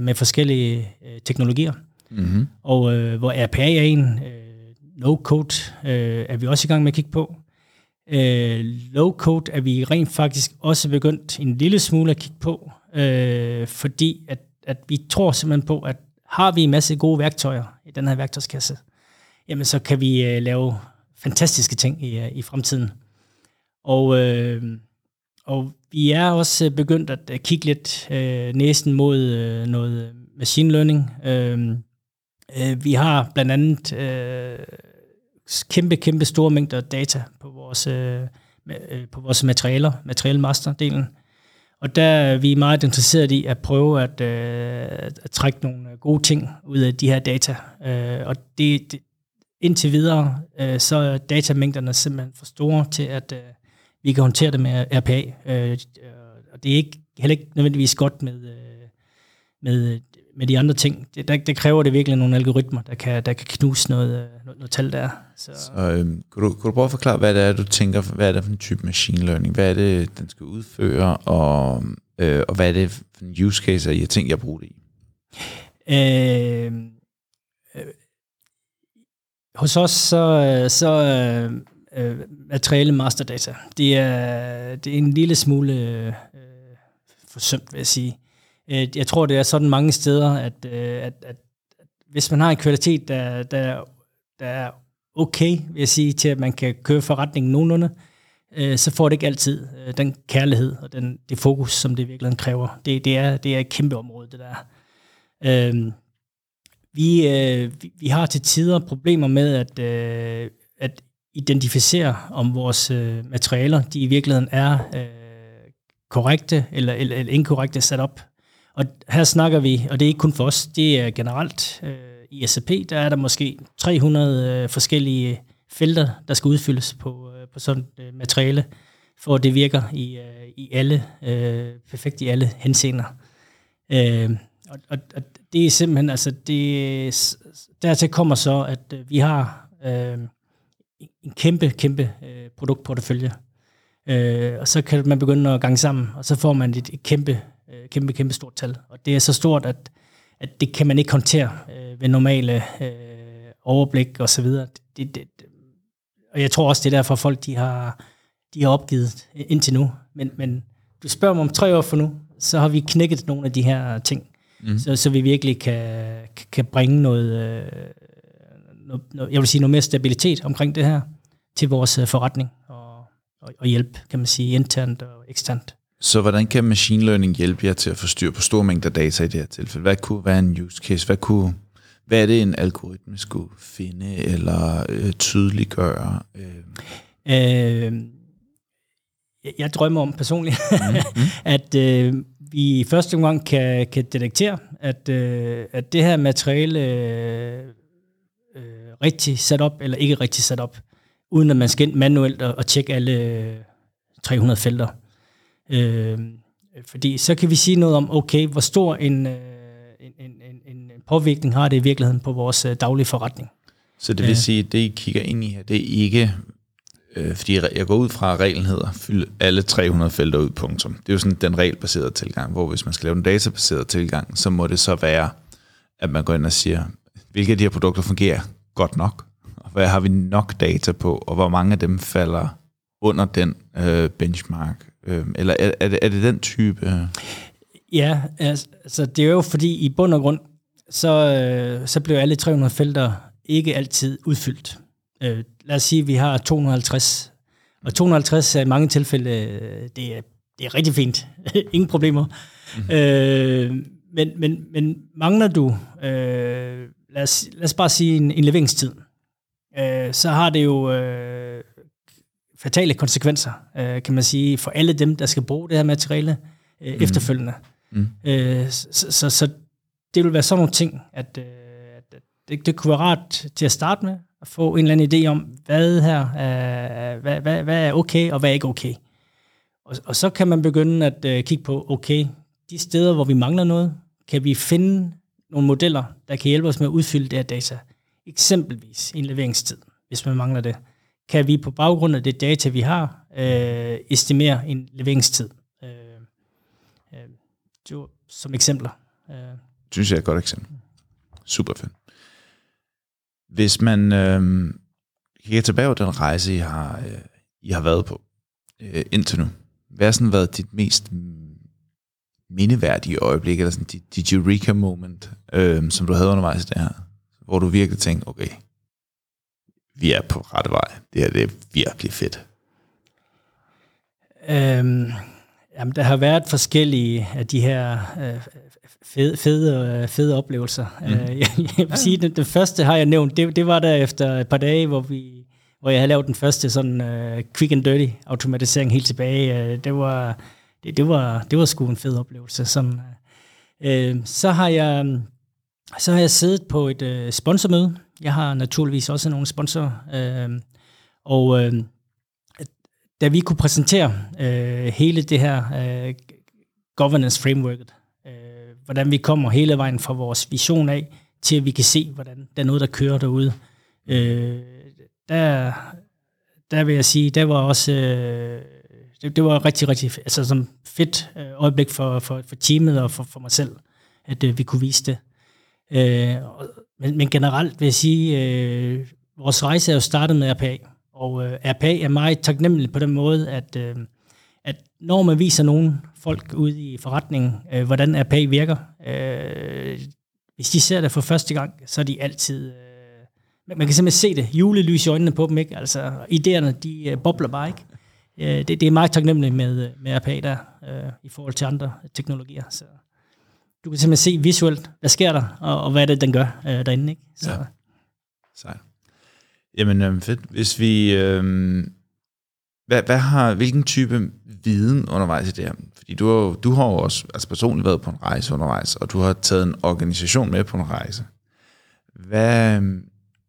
med forskellige teknologier. Mm-hmm. Og øh, hvor RPA er en, øh, no-code øh, er vi også i gang med at kigge på. Øh, low-code er vi rent faktisk også begyndt en lille smule at kigge på, øh, fordi at, at vi tror simpelthen på, at har vi en masse gode værktøjer i den her værktøjskasse, jamen så kan vi øh, lave fantastiske ting i, øh, i fremtiden. Og, øh, og vi er også øh, begyndt at øh, kigge lidt øh, næsten mod øh, noget machine learning. Øh, øh, vi har blandt andet øh, kæmpe, kæmpe store mængder data på vores, øh, på vores materialer, materialmasterdelen. Og der er vi meget interesseret i at prøve at, øh, at trække nogle gode ting ud af de her data. Øh, og det, det, indtil videre, øh, så er datamængderne simpelthen for store til, at øh, vi kan håndtere det med RPA. Øh, og det er ikke, heller ikke nødvendigvis godt med, øh, med med de andre ting, det, der, der kræver det virkelig nogle algoritmer, der kan, der kan knuse noget, øh, noget, noget tal der. Så, så øhm, kunne, du, kunne du prøve at forklare, hvad det er, du tænker, hvad er det for en type machine learning? Hvad er det, den skal udføre, og, øh, og hvad er det for en use case, I har tænkt jer at bruge det i? Øh, øh, hos os, så, øh, så øh, øh materiale masterdata, det er, det er en lille smule øh, forsømt, vil jeg sige. Øh, jeg tror, det er sådan mange steder, at, at, at, at hvis man har en kvalitet, der, der, der er okay, vil jeg sige, til at man kan køre forretningen nogenlunde, øh, så får det ikke altid den kærlighed og den, det fokus, som det virkelig kræver. Det, det, er, det er et kæmpe område, det der. Øhm, vi, øh, vi, vi har til tider problemer med at, øh, at identificere, om vores øh, materialer, de i virkeligheden er øh, korrekte eller, eller, eller inkorrekte sat op. Og her snakker vi, og det er ikke kun for os, det er generelt øh, i SAP, der er der måske 300 øh, forskellige felter, der skal udfyldes på, øh, på sådan et øh, materiale, for at det virker i, øh, i alle, øh, perfekt i alle henseender. Øh, og, og, og det er simpelthen, altså det, dertil kommer så, at øh, vi har øh, en kæmpe, kæmpe øh, produktportefølje. Øh, og så kan man begynde at gange sammen, og så får man et, et kæmpe øh, kæmpe, kæmpe stort tal. Og det er så stort, at, at det kan man ikke håndtere øh, ved normale øh, overblik og så videre. Det, det, og jeg tror også, det er derfor, folk de har, de har opgivet indtil nu. Men, men du spørger mig om tre år for nu, så har vi knækket nogle af de her ting, mm. så, så vi virkelig kan, kan bringe noget, øh, noget, jeg vil sige noget mere stabilitet omkring det her til vores øh, forretning og, og, og hjælp, kan man sige, internt og eksternt. Så hvordan kan machine learning hjælpe jer til at få styr på store mængder data i det her tilfælde? Hvad kunne være en use case? Hvad, kunne, hvad er det, en algoritme skulle finde eller øh, tydeliggøre? Øh. Øh, jeg drømmer om personligt, mm-hmm. *laughs* at øh, vi i første omgang kan, kan detektere, at, øh, at det her materiale øh, øh, rigtig sat op eller ikke rigtig sat op, uden at man skal ind manuelt og, og tjekke alle 300 felter. Øh, fordi så kan vi sige noget om, okay, hvor stor en, øh, en, en, en, en påvirkning har det i virkeligheden på vores øh, daglige forretning. Så det vil sige, at det I kigger ind i her, det er ikke, øh, fordi jeg går ud fra, at reglen hedder, fyld alle 300 felter ud, punktum. Det er jo sådan den regelbaserede tilgang, hvor hvis man skal lave en databaseret tilgang, så må det så være, at man går ind og siger, hvilke af de her produkter fungerer godt nok, og hvad har vi nok data på, og hvor mange af dem falder under den øh, benchmark, Øh, eller er, er, det, er det den type? Ja, altså, altså det er jo fordi i bund og grund, så, øh, så bliver alle 300 felter ikke altid udfyldt. Øh, lad os sige, at vi har 250. Og 250 er i mange tilfælde, øh, det er, det er rigtig fint. *laughs* Ingen problemer. Mm-hmm. Øh, men, men, men mangler du, øh, lad, os, lad os bare sige en, en leveringstid, øh, så har det jo øh, fatale konsekvenser, øh, kan man sige, for alle dem, der skal bruge det her materiale øh, mm. efterfølgende. Mm. Øh, så, så, så det vil være sådan nogle ting, at, øh, at det, det kunne være rart til at starte med, at få en eller anden idé om, hvad her er, hvad, hvad, hvad er okay, og hvad er ikke okay. Og, og så kan man begynde at øh, kigge på, okay, de steder, hvor vi mangler noget, kan vi finde nogle modeller, der kan hjælpe os med at udfylde det her data. Eksempelvis en leveringstid, hvis man mangler det. Kan vi på baggrund af det data, vi har, øh, estimere en leveringstid. Øh, øh, som eksempler. Øh. Synes jeg er et godt eksempel. Super fedt. Hvis man øh, kigger tilbage på den rejse, I har, øh, I har været på øh, indtil nu, hvad har sådan været dit mest mindeværdige øjeblik, eller sådan dit, dit eureka moment, øh, som du havde undervejs i det her, hvor du virkelig tænkte, okay, vi er på rette vej. Det her det er virkelig fedt. Øhm, jamen, der har været forskellige af de her øh, fede, fede, fede oplevelser. Mm. Øh, jeg, jeg vil sige, det, det første har jeg nævnt, det, det var der efter et par dage, hvor vi hvor jeg havde lavet den første sådan uh, quick and dirty automatisering helt tilbage. Uh, det var det, det var det var sgu en fed oplevelse. Som, uh, så har jeg så har jeg siddet på et uh, sponsormøde. Jeg har naturligvis også nogle sponsorer. Uh, og uh, da vi kunne præsentere uh, hele det her uh, governance frameworket, hvordan vi kommer hele vejen fra vores vision af, til at vi kan se, hvordan der er noget, der kører derude. Øh, der, der vil jeg sige, der var også, øh, det, det var rigtig, rigtig altså, som fedt øh, øjeblik for, for, for teamet og for, for mig selv, at øh, vi kunne vise det. Øh, men, men generelt vil jeg sige, øh, vores rejse er jo startet med RPA, og øh, RPA er meget taknemmelig på den måde, at, øh, at når man viser nogen folk ude i forretningen, øh, hvordan RPA virker, øh, hvis de ser det for første gang, så er de altid øh, man kan simpelthen se det, julelys i øjnene på dem, ikke? Altså, idéerne, de øh, bobler bare, ikke? Øh, det, det er meget taknemmeligt med, øh, med RPA der, øh, i forhold til andre teknologier. Så du kan simpelthen se visuelt, hvad sker der, og, og hvad er det, den gør øh, derinde, ikke? Så. Ja. Sejt. Jamen, øh, fedt. Hvis vi... Øh, hvad, hvad har, hvilken type viden undervejs i det her? Fordi du har, du har jo også altså personligt været på en rejse undervejs, og du har taget en organisation med på en rejse. Hvad,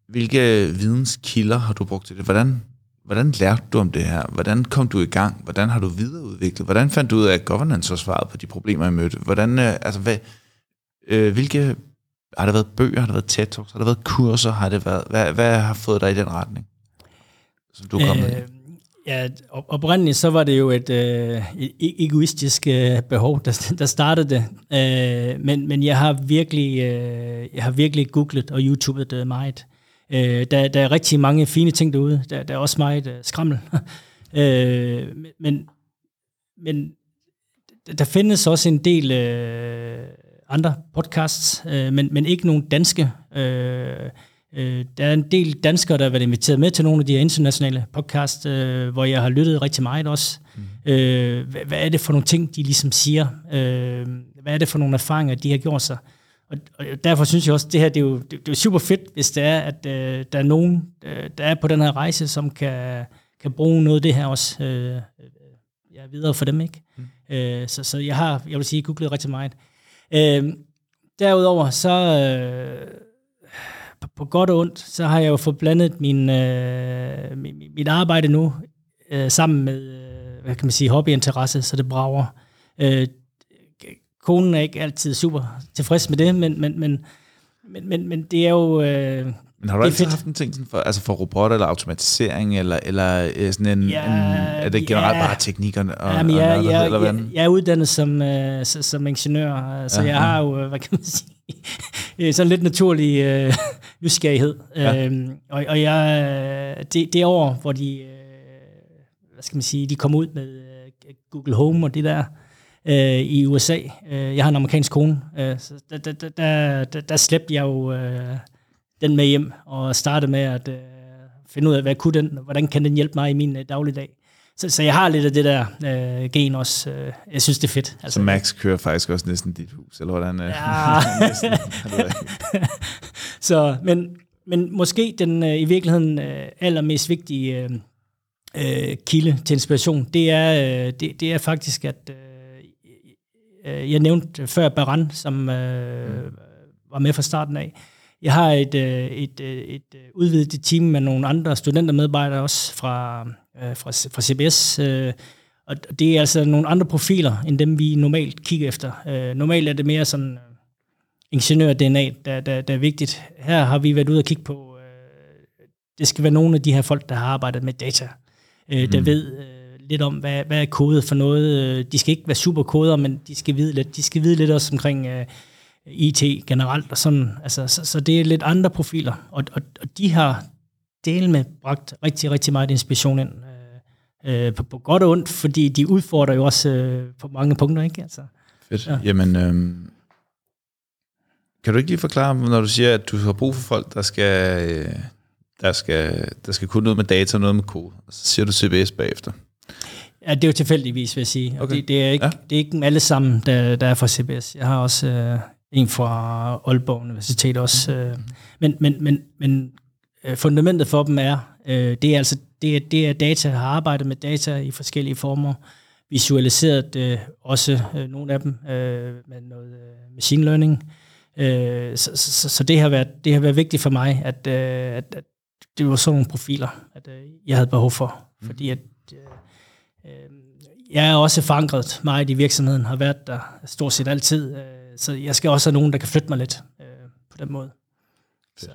hvilke videnskilder har du brugt til det? Hvordan, hvordan lærte du om det her? Hvordan kom du i gang? Hvordan har du videreudviklet? Hvordan fandt du ud af, at governance var svaret på de problemer, I mødte? Hvordan, øh, altså, hvad, øh, hvilke, har der været bøger, har der været TED Talks, har der været kurser, har det været, hvad, hvad har fået dig i den retning, som du er kommet øh, i? Ja, oprindeligt så var det jo et, øh, et egoistisk øh, behov, der, der startede det. Øh, men, men jeg har virkelig øh, jeg har virkelig googlet og YouTubet det meget. Øh, der, der er rigtig mange fine ting derude. Der, der er også meget øh, skrammel. *laughs* øh, men, men der findes også en del øh, andre podcasts, øh, men, men ikke nogen danske. Øh, øh, der er en del danskere, der har været inviteret med til nogle af de her internationale podcasts, øh, hvor jeg har lyttet rigtig meget også. Mm. Øh, hvad, hvad er det for nogle ting, de ligesom siger? Øh, hvad er det for nogle erfaringer, de har gjort sig? Og, og derfor synes jeg også, at det her det er, jo, det, det er super fedt, hvis det er, at øh, der er nogen, øh, der er på den her rejse, som kan, kan bruge noget af det her også øh, ja, videre for dem. ikke. Mm. Øh, så, så jeg har, jeg vil sige, googlet rigtig meget. Øh, derudover, så øh, på, godt og ondt, så har jeg jo fået blandet min, øh, mit, arbejde nu øh, sammen med, øh, hvad kan man sige, hobbyinteresse, så det brager. Øh, konen er ikke altid super tilfreds med det, men, men, men, men, men, men det er jo... Øh, men har du altid fedt. haft en ting sådan for, altså for robotter eller automatisering, eller, eller øh, sådan en, ja, en, er det generelt ja, bare teknikerne? Og, jamen, jeg, og jeg, eller jeg, jeg er uddannet som, uh, som ingeniør, så ja, jeg har jo, hvad kan man sige, *laughs* sådan lidt naturlig uh, nysgerrighed. Ja. Uh, og, og jeg, det, det år, hvor de, uh, hvad skal man sige, de kom ud med uh, Google Home og det der, øh, i USA. Øh, jeg har en amerikansk kone, øh, så der, der, der, der, der slæbte jeg jo øh, den med hjem og startede med at øh, finde ud af, hvad kunne den, hvordan kan den hjælpe mig i min øh, dagligdag. Så, så jeg har lidt af det der øh, gen også. Øh, jeg synes, det er fedt. Altså, så Max kører faktisk også næsten dit hus, eller hvordan? Øh, ja. *laughs* næsten, *laughs* så, men, men måske den øh, i virkeligheden øh, allermest vigtige øh, øh, kilde til inspiration, det er, øh, det, det er faktisk, at øh, øh jeg nævnte før Baran, som øh, var med fra starten af. Jeg har et, øh, et, øh, et, et udvidet team med nogle andre studentermedarbejdere også fra, øh, fra, fra CBS, øh, og det er altså nogle andre profiler, end dem vi normalt kigger efter. Øh, normalt er det mere sådan ingeniør-DNA, der, der, der er vigtigt. Her har vi været ude og kigge på, øh, det skal være nogle af de her folk, der har arbejdet med data, øh, der mm. ved øh, lidt om, hvad, hvad er kodet for noget. De skal ikke være superkoder, men de skal vide lidt, de skal vide lidt også omkring øh, IT generelt. Og sådan. Altså, så, så det er lidt andre profiler, og, og, og de har del med bragt rigtig, rigtig meget inspiration ind. Øh, øh, på, på godt og ondt, fordi de udfordrer jo også øh, på mange punkter, ikke? Altså, Fedt. Ja. Jamen, øh, kan du ikke lige forklare, når du siger, at du har brug for folk, der skal, øh, der skal, der skal kunne noget med data og noget med kode, og så siger du CBS bagefter? Ja, det er jo tilfældigvis, vil jeg sige. Okay. Det, det, er ikke, ja. det er ikke alle sammen, der, der er fra CBS. Jeg har også øh, en fra Aalborg Universitet også. Øh, men, men, men, men øh, fundamentet for dem er, øh, det er altså det er, det er data, har arbejdet med data i forskellige former, visualiseret øh, også øh, nogle af dem øh, med noget øh, machine learning. Øh, så, så, så det har været det har været vigtigt for mig, at, øh, at, at det var sådan nogle profiler, at øh, jeg havde behov for, mm. fordi at øh, øh, jeg er også forankret meget i virksomheden, har været der stort set altid, øh, så jeg skal også have nogen, der kan flytte mig lidt øh, på den måde. Så.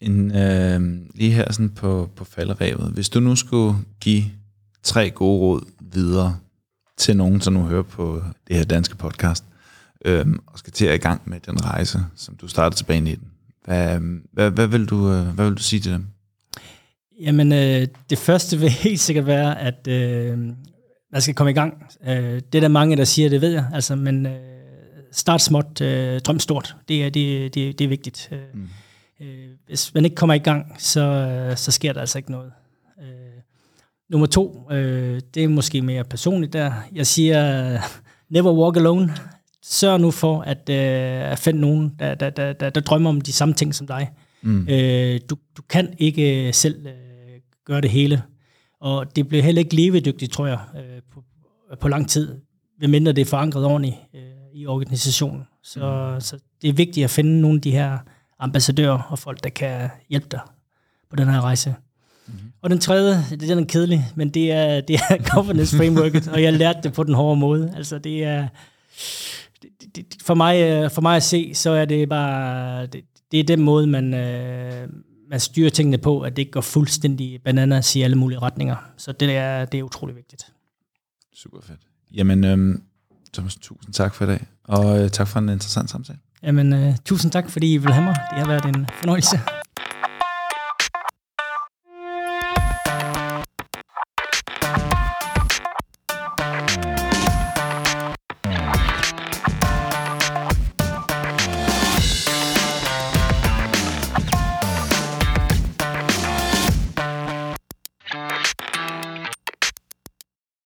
En, øh, lige her sådan på, på falderevet. Hvis du nu skulle give tre gode råd videre til nogen, som nu hører på det her danske podcast, øh, og skal til at i gang med den rejse, som du startede tilbage i 19, hvad, hvad, hvad, vil, du, øh, hvad vil du sige til dem? Jamen, øh, det første vil *laughs* helt sikkert være, at øh, man skal komme i gang. Øh, det er der mange, der siger, det ved jeg, altså, men øh, start småt, øh, drøm stort. Det er, det, det, det er vigtigt. Øh, mm. øh, hvis man ikke kommer i gang, så, øh, så sker der altså ikke noget. Øh, nummer to, øh, det er måske mere personligt der. Jeg siger, never walk alone. Sørg nu for at, øh, at finde nogen, der, der, der, der, der drømmer om de samme ting som dig. Mm. Øh, du, du kan ikke selv øh, gøre det hele. Og det bliver heller ikke levedygtigt, tror jeg, øh, på, på lang tid, medmindre det er forankret ordentligt øh, i organisationen. Så, mm. så det er vigtigt at finde nogle af de her ambassadører og folk, der kan hjælpe dig på den her rejse. Mm. Og den tredje, det er den kedelig, men det er, det er *laughs* governance frameworket, og jeg lærte det på den hårde måde. Altså det er, det, det, for, mig, øh, for mig at se, så er det bare, det, det er den måde, man, øh, man styrer tingene på, at det ikke går fuldstændig bananas i alle mulige retninger. Så det er, det er utrolig vigtigt. Super fedt. Jamen, øhm, Thomas, tusind tak for i dag, og øh, tak for en interessant samtale. Jamen, øh, tusind tak, fordi I vil have mig. Det har været en fornøjelse.